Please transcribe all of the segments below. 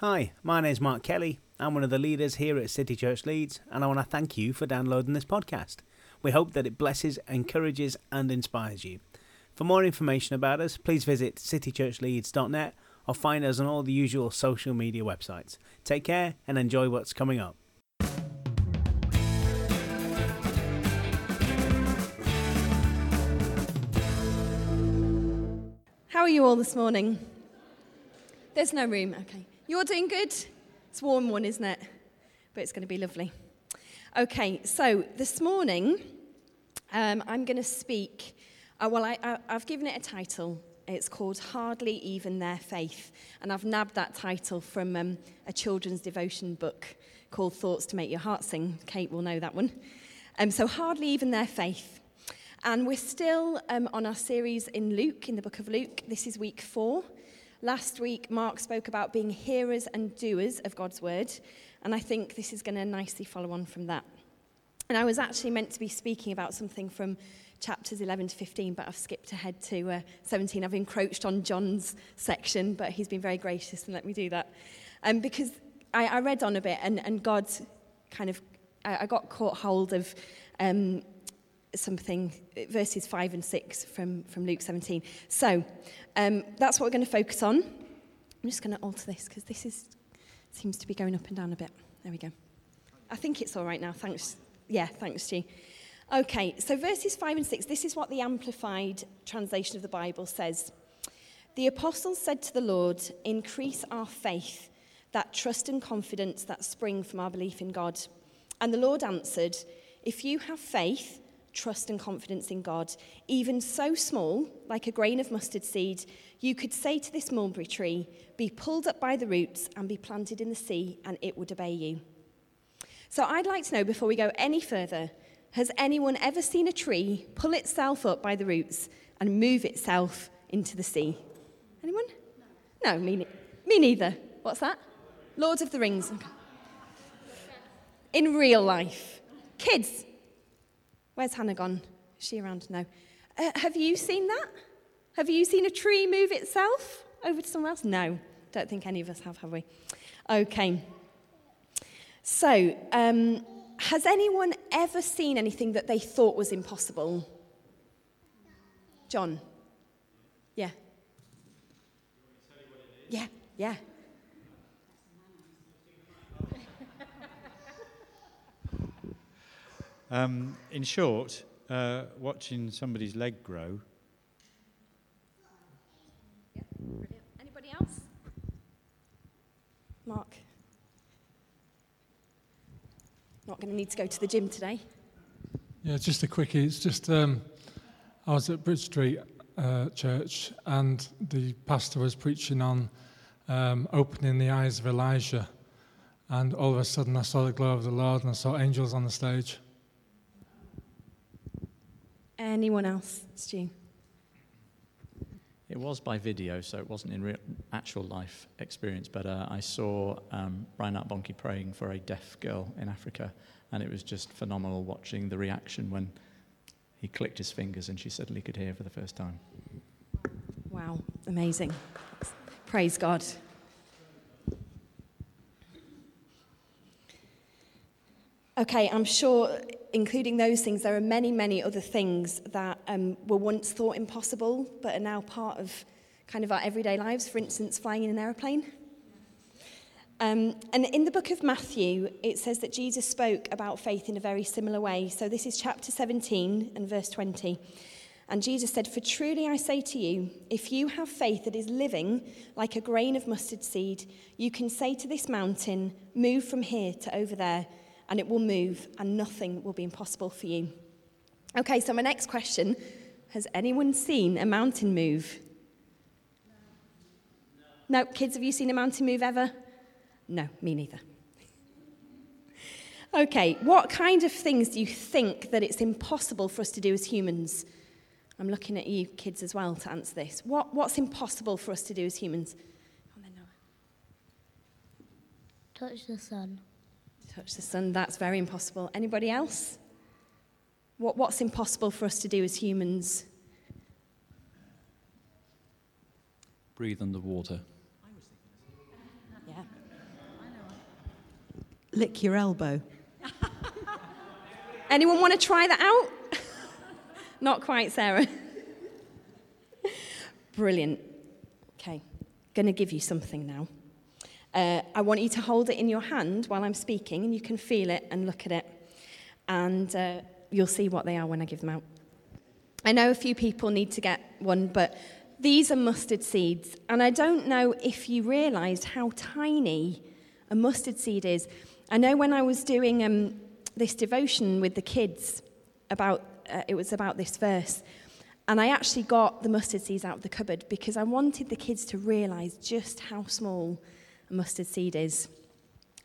Hi, my name's Mark Kelly. I'm one of the leaders here at City Church Leeds, and I want to thank you for downloading this podcast. We hope that it blesses, encourages, and inspires you. For more information about us, please visit citychurchleeds.net or find us on all the usual social media websites. Take care and enjoy what's coming up. How are you all this morning? There's no room. Okay. You're doing good? It's warm one, isn't it? But it's going to be lovely. Okay, so this morning um, I'm going to speak. Uh, well, I, I, I've given it a title. It's called Hardly Even Their Faith. And I've nabbed that title from um, a children's devotion book called Thoughts to Make Your Heart Sing. Kate will know that one. Um, so, Hardly Even Their Faith. And we're still um, on our series in Luke, in the book of Luke. This is week four. Last week, Mark spoke about being hearers and doers of God's word, and I think this is going to nicely follow on from that. And I was actually meant to be speaking about something from chapters 11 to 15, but I've skipped ahead to uh, 17. I've encroached on John's section, but he's been very gracious and let me do that. Um, because I, I read on a bit, and, and God kind of, I, I got caught hold of um, something, verses 5 and 6 from, from Luke 17. So um, that's what we're going to focus on. I'm just going to alter this because this is, seems to be going up and down a bit. There we go. I think it's all right now. Thanks. Yeah, thanks, G. Okay, so verses 5 and 6, this is what the Amplified translation of the Bible says. The apostles said to the Lord, Increase our faith, that trust and confidence that spring from our belief in God. And the Lord answered, If you have faith, trust and confidence in God, even so small, like a grain of mustard seed, you could say to this mulberry tree, Be pulled up by the roots and be planted in the sea, and it would obey you. So I'd like to know before we go any further has anyone ever seen a tree pull itself up by the roots and move itself into the sea? Anyone? No, me, me neither. What's that? Lord of the Rings. In real life. Kids, Where's Hannah gone? Is she around? No. Uh, have you seen that? Have you seen a tree move itself over to somewhere else? No. Don't think any of us have, have we? Okay. So, um, has anyone ever seen anything that they thought was impossible? John? Yeah. Yeah, yeah. Um, in short, uh, watching somebody's leg grow. Anybody else? Mark? Not going to need to go to the gym today. Yeah, just a quickie. It's just um, I was at Bridge Street uh, Church and the pastor was preaching on um, opening the eyes of Elijah. And all of a sudden, I saw the glow of the Lord and I saw angels on the stage. Anyone else? Stu? It was by video, so it wasn't in real, actual life experience, but uh, I saw um, Reinhard Bonnke praying for a deaf girl in Africa, and it was just phenomenal watching the reaction when he clicked his fingers and she suddenly could hear for the first time. Wow, amazing. Praise God. Okay, I'm sure, including those things, there are many, many other things that um, were once thought impossible but are now part of kind of our everyday lives. For instance, flying in an aeroplane. Um, and in the book of Matthew, it says that Jesus spoke about faith in a very similar way. So this is chapter 17 and verse 20. And Jesus said, For truly I say to you, if you have faith that is living like a grain of mustard seed, you can say to this mountain, Move from here to over there and it will move, and nothing will be impossible for you. Okay, so my next question Has anyone seen a mountain move? No. no. Kids, have you seen a mountain move ever? No, me neither. Okay, what kind of things do you think that it's impossible for us to do as humans? I'm looking at you kids as well to answer this. What, what's impossible for us to do as humans? Touch the sun. Touch the sun, that's very impossible. Anybody else? What, what's impossible for us to do as humans? Breathe underwater. Yeah. lick your elbow. Anyone want to try that out? Not quite, Sarah. Brilliant. Okay, going to give you something now. Uh, I want you to hold it in your hand while I'm speaking, and you can feel it and look at it. And uh, you'll see what they are when I give them out. I know a few people need to get one, but these are mustard seeds. And I don't know if you realised how tiny a mustard seed is. I know when I was doing um, this devotion with the kids about, uh, it was about this verse. And I actually got the mustard seeds out of the cupboard because I wanted the kids to realise just how small mustard seed is.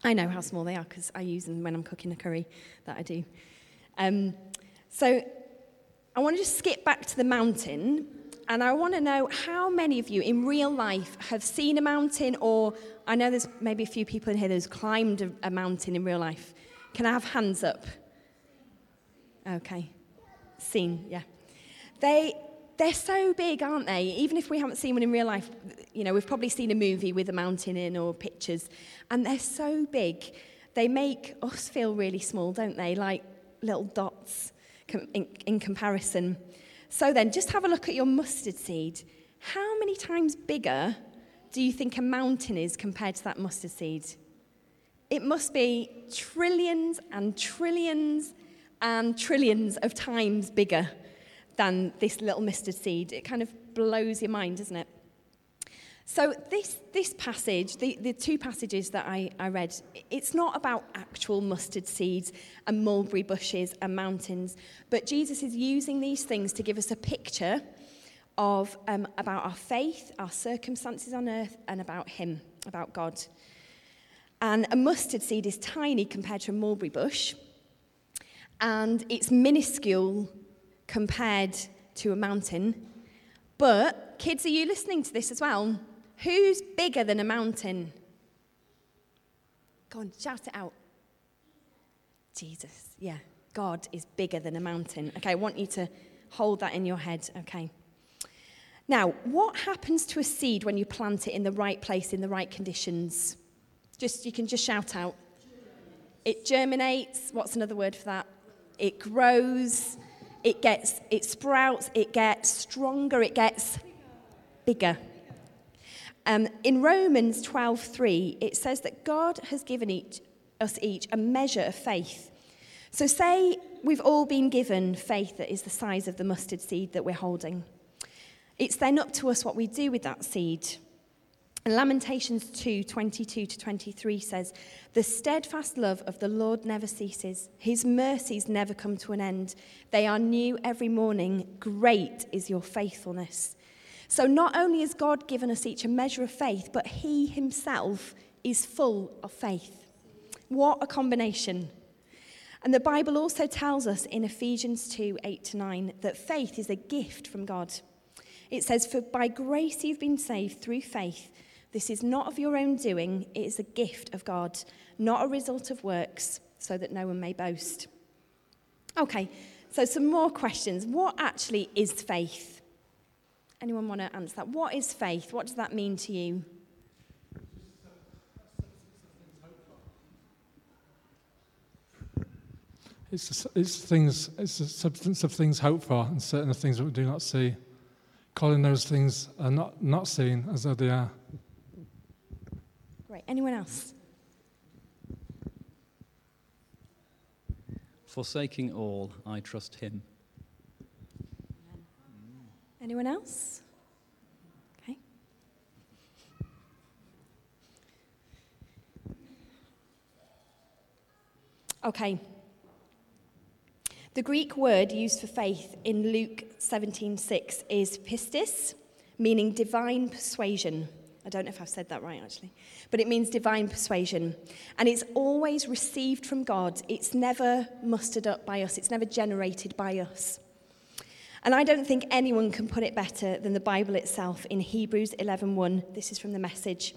I know how small they are because I use them when I'm cooking a curry that I do. Um, so I want to just skip back to the mountain and I want to know how many of you in real life have seen a mountain or I know there's maybe a few people in here that's climbed a, a mountain in real life. Can I have hands up? Okay. Seen, yeah. They, they're so big, aren't they? Even if we haven't seen one in real life, you know, we've probably seen a movie with a mountain in or pictures. And they're so big, they make us feel really small, don't they? Like little dots in, in comparison. So then, just have a look at your mustard seed. How many times bigger do you think a mountain is compared to that mustard seed? It must be trillions and trillions and trillions of times bigger. Than this little mustard seed. It kind of blows your mind, doesn't it? So this, this passage, the, the two passages that I, I read, it's not about actual mustard seeds and mulberry bushes and mountains, but Jesus is using these things to give us a picture of um, about our faith, our circumstances on earth, and about Him, about God. And a mustard seed is tiny compared to a mulberry bush, and it's minuscule compared to a mountain. But, kids, are you listening to this as well? Who's bigger than a mountain? Go on, shout it out. Jesus, yeah. God is bigger than a mountain. Okay, I want you to hold that in your head, okay? Now, what happens to a seed when you plant it in the right place, in the right conditions? Just you can just shout out. It germinates. What's another word for that? It grows. It gets it sprouts, it gets stronger, it gets bigger. Um, in Romans 12:3, it says that God has given each, us each a measure of faith. So, say we've all been given faith that is the size of the mustard seed that we're holding. It's then up to us what we do with that seed. And Lamentations 2 22 to 23 says, The steadfast love of the Lord never ceases, his mercies never come to an end. They are new every morning. Great is your faithfulness. So, not only has God given us each a measure of faith, but He Himself is full of faith. What a combination. And the Bible also tells us in Ephesians 2 8 to 9 that faith is a gift from God. It says, For by grace you've been saved through faith. This is not of your own doing, it is a gift of God, not a result of works, so that no one may boast. Okay, so some more questions. What actually is faith? Anyone want to answer that? What is faith? What does that mean to you? It's, it's things. It's a substance of things hoped for, and certain of things that we do not see. Calling those things are not not seen as though they are. Great. Anyone else? Forsaking all, I trust Him. Anyone else? Okay. Okay. The Greek word used for faith in Luke 17:6 is pistis, meaning divine persuasion. I don't know if I've said that right actually, but it means divine persuasion. And it's always received from God. It's never mustered up by us. It's never generated by us. And I don't think anyone can put it better than the Bible itself in Hebrews 11:1. This is from the message.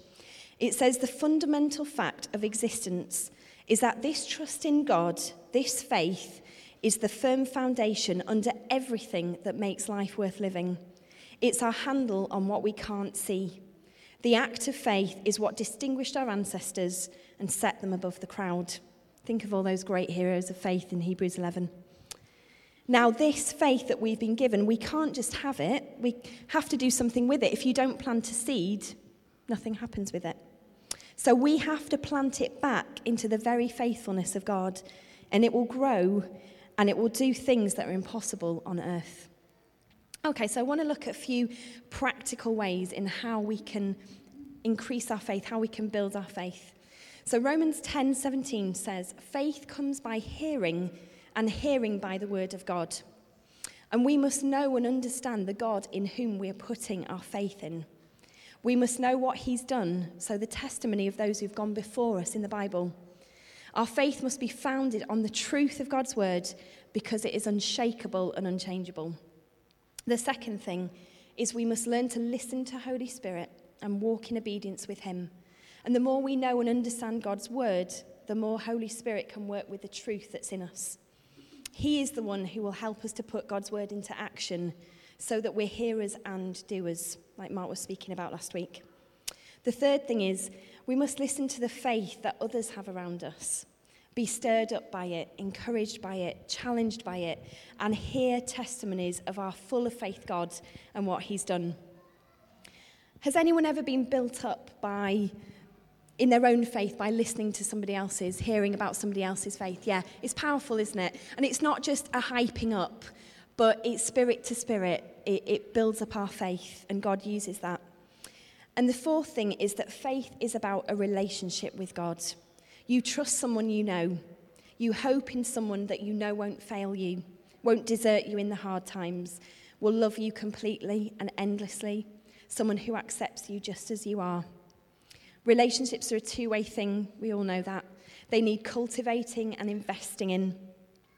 It says the fundamental fact of existence is that this trust in God, this faith, is the firm foundation under everything that makes life worth living. It's our handle on what we can't see. The act of faith is what distinguished our ancestors and set them above the crowd. Think of all those great heroes of faith in Hebrews 11. Now, this faith that we've been given, we can't just have it. We have to do something with it. If you don't plant a seed, nothing happens with it. So we have to plant it back into the very faithfulness of God, and it will grow and it will do things that are impossible on earth. Okay, so I want to look at a few practical ways in how we can increase our faith, how we can build our faith. So Romans 10:17 says, "Faith comes by hearing, and hearing by the word of God." And we must know and understand the God in whom we are putting our faith in. We must know what he's done, so the testimony of those who've gone before us in the Bible. Our faith must be founded on the truth of God's word because it is unshakable and unchangeable. The second thing is we must learn to listen to Holy Spirit and walk in obedience with him. And the more we know and understand God's word, the more Holy Spirit can work with the truth that's in us. He is the one who will help us to put God's word into action so that we're hearers and doers, like Mark was speaking about last week. The third thing is we must listen to the faith that others have around us. Be stirred up by it, encouraged by it, challenged by it, and hear testimonies of our full of faith God and what He's done. Has anyone ever been built up by in their own faith by listening to somebody else's, hearing about somebody else's faith. Yeah, it's powerful, isn't it? And it's not just a hyping up, but it's spirit to spirit. It, it builds up our faith, and God uses that. And the fourth thing is that faith is about a relationship with God. You trust someone you know. You hope in someone that you know won't fail you, won't desert you in the hard times, will love you completely and endlessly, someone who accepts you just as you are. Relationships are a two way thing, we all know that. They need cultivating and investing in.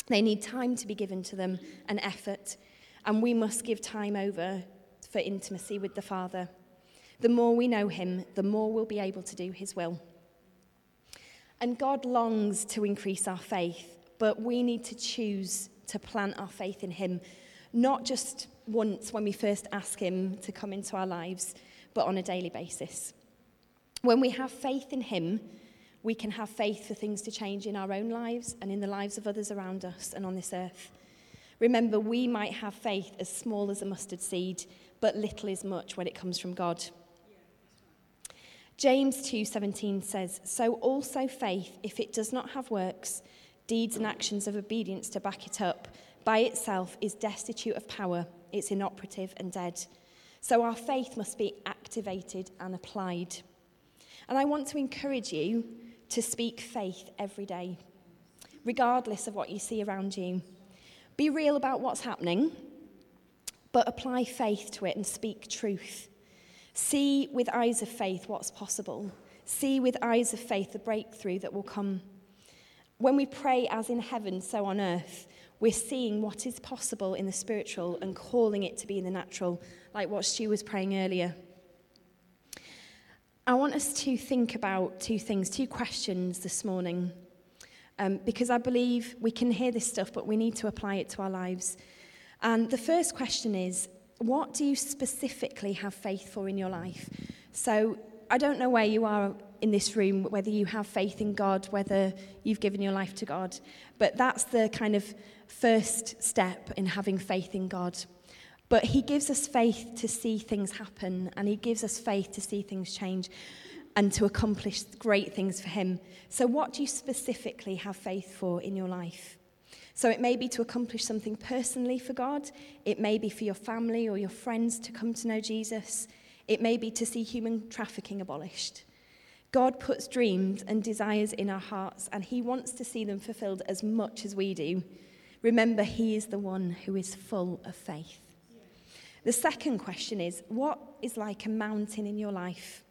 They need time to be given to them and effort. And we must give time over for intimacy with the Father. The more we know Him, the more we'll be able to do His will. And God longs to increase our faith, but we need to choose to plant our faith in Him, not just once when we first ask Him to come into our lives, but on a daily basis. When we have faith in Him, we can have faith for things to change in our own lives and in the lives of others around us and on this earth. Remember, we might have faith as small as a mustard seed, but little is much when it comes from God. James 2:17 says, "So also faith, if it does not have works, deeds and actions of obedience to back it up, by itself is destitute of power, it's inoperative and dead." So our faith must be activated and applied. And I want to encourage you to speak faith every day, regardless of what you see around you. Be real about what's happening, but apply faith to it and speak truth. See with eyes of faith what's possible. See with eyes of faith the breakthrough that will come. When we pray as in heaven, so on earth, we're seeing what is possible in the spiritual and calling it to be in the natural, like what Stu was praying earlier. I want us to think about two things, two questions this morning, um, because I believe we can hear this stuff, but we need to apply it to our lives. And the first question is What do you specifically have faith for in your life? So I don't know where you are in this room, whether you have faith in God, whether you've given your life to God, but that's the kind of first step in having faith in God. But He gives us faith to see things happen, and He gives us faith to see things change and to accomplish great things for Him. So, what do you specifically have faith for in your life? So it may be to accomplish something personally for God, it may be for your family or your friends to come to know Jesus, it may be to see human trafficking abolished. God puts dreams and desires in our hearts, and He wants to see them fulfilled as much as we do. Remember, He is the one who is full of faith. The second question is what is like a mountain in your life?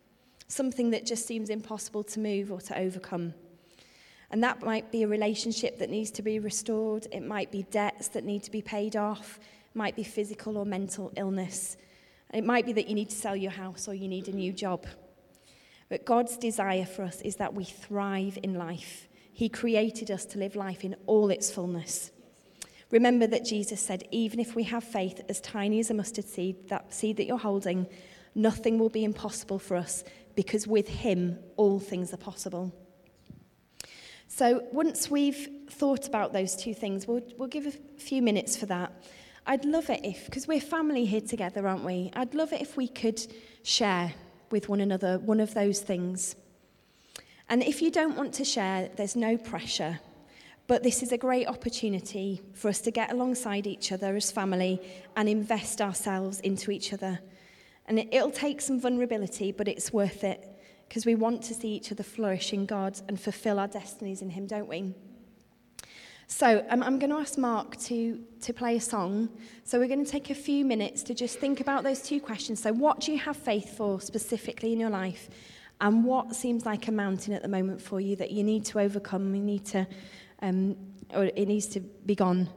Something that just seems impossible to move or to overcome. And that might be a relationship that needs to be restored. It might be debts that need to be paid off. It might be physical or mental illness. It might be that you need to sell your house or you need a new job. But God's desire for us is that we thrive in life. He created us to live life in all its fullness. Remember that Jesus said, even if we have faith as tiny as a mustard seed, that seed that you're holding, Nothing will be impossible for us because with Him, all things are possible. So, once we've thought about those two things, we'll, we'll give a few minutes for that. I'd love it if, because we're family here together, aren't we? I'd love it if we could share with one another one of those things. And if you don't want to share, there's no pressure. But this is a great opportunity for us to get alongside each other as family and invest ourselves into each other. And it, it'll take some vulnerability, but it's worth it because we want to see each other flourish in God and fulfill our destinies in Him, don't we? So um, I'm going to ask Mark to, to play a song. So we're going to take a few minutes to just think about those two questions. So, what do you have faith for specifically in your life? And what seems like a mountain at the moment for you that you need to overcome, you need to, um, or it needs to be gone?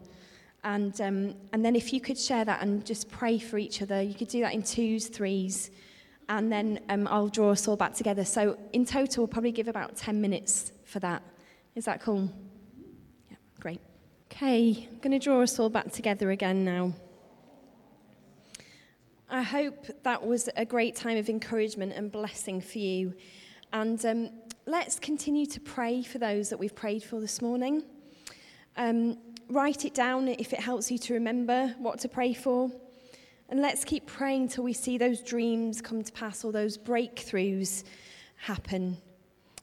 And, um, and then if you could share that and just pray for each other, you could do that in twos, threes, and then um, I'll draw us all back together. So in total, we'll probably give about 10 minutes for that. Is that cool? Yeah, great. Okay, I'm going to draw us all back together again now. I hope that was a great time of encouragement and blessing for you. And um, let's continue to pray for those that we've prayed for this morning. Um, write it down if it helps you to remember what to pray for. And let's keep praying till we see those dreams come to pass or those breakthroughs happen.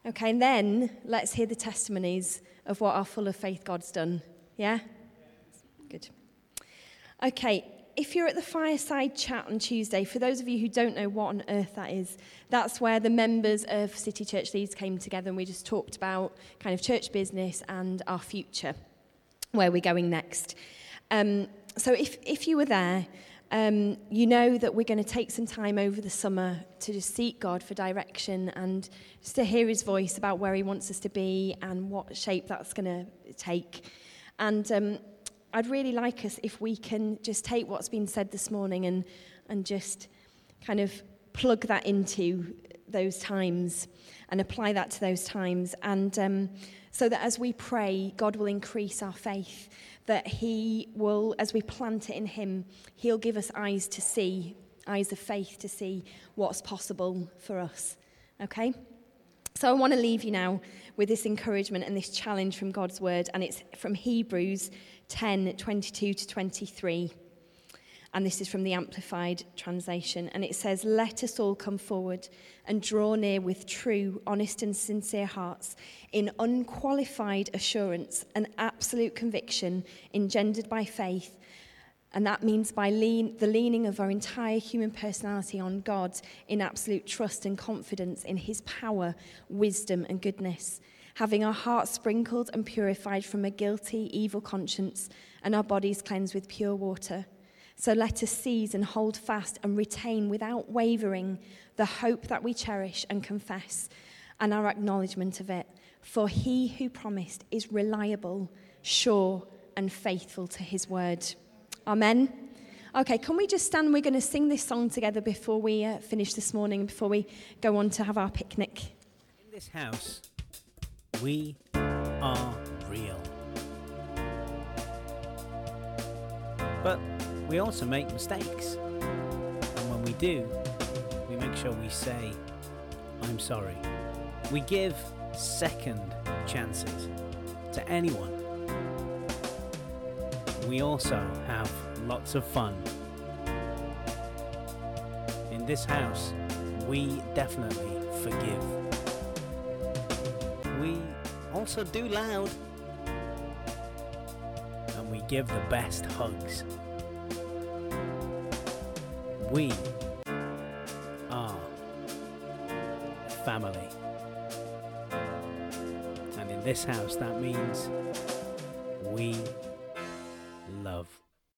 Okay, and then let's hear the testimonies of what our full of faith God's done. Yeah? Good. Okay, if you're at the fireside chat on Tuesday, for those of you who don't know what on earth that is, that's where the members of City Church Leeds came together and we just talked about kind of church business and our future, where we're going next. Um, so if, if you were there, um, you know that we're going to take some time over the summer to just seek God for direction and just to hear his voice about where he wants us to be and what shape that's going to take. And um, I'd really like us if we can just take what's been said this morning and, and just kind of plug that into those times and apply that to those times. And um, so that as we pray, God will increase our faith, that He will, as we plant it in Him, He'll give us eyes to see, eyes of faith to see what's possible for us. Okay? So I want to leave you now with this encouragement and this challenge from God's word, and it's from Hebrews 10 22 to 23. And this is from the Amplified Translation. And it says, Let us all come forward and draw near with true, honest, and sincere hearts, in unqualified assurance and absolute conviction engendered by faith. And that means by lean, the leaning of our entire human personality on God in absolute trust and confidence in His power, wisdom, and goodness having our hearts sprinkled and purified from a guilty, evil conscience, and our bodies cleansed with pure water. So let us seize and hold fast and retain without wavering the hope that we cherish and confess, and our acknowledgement of it. For he who promised is reliable, sure, and faithful to his word. Amen. Okay, can we just stand? We're going to sing this song together before we uh, finish this morning, before we go on to have our picnic. In this house, we are real. But we also make mistakes. And when we do, we make sure we say, I'm sorry. We give second chances to anyone. We also have lots of fun. In this house, we definitely forgive. We also do loud. And we give the best hugs. We are family. And in this house, that means we.